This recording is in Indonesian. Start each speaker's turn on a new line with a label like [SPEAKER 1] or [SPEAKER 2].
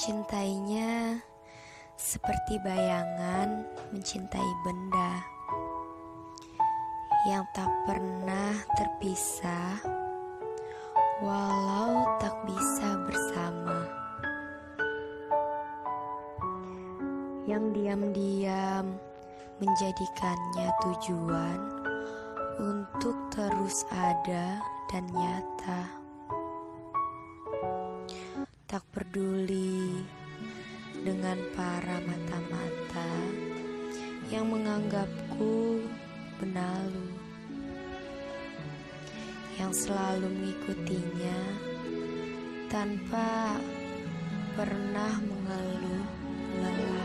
[SPEAKER 1] mencintainya seperti bayangan mencintai benda yang tak pernah terpisah, walau tak bisa bersama. Yang diam-diam menjadikannya tujuan untuk terus ada dan nyata. Tak peduli dengan para mata-mata yang menganggapku benalu, yang selalu mengikutinya tanpa pernah mengeluh lelah.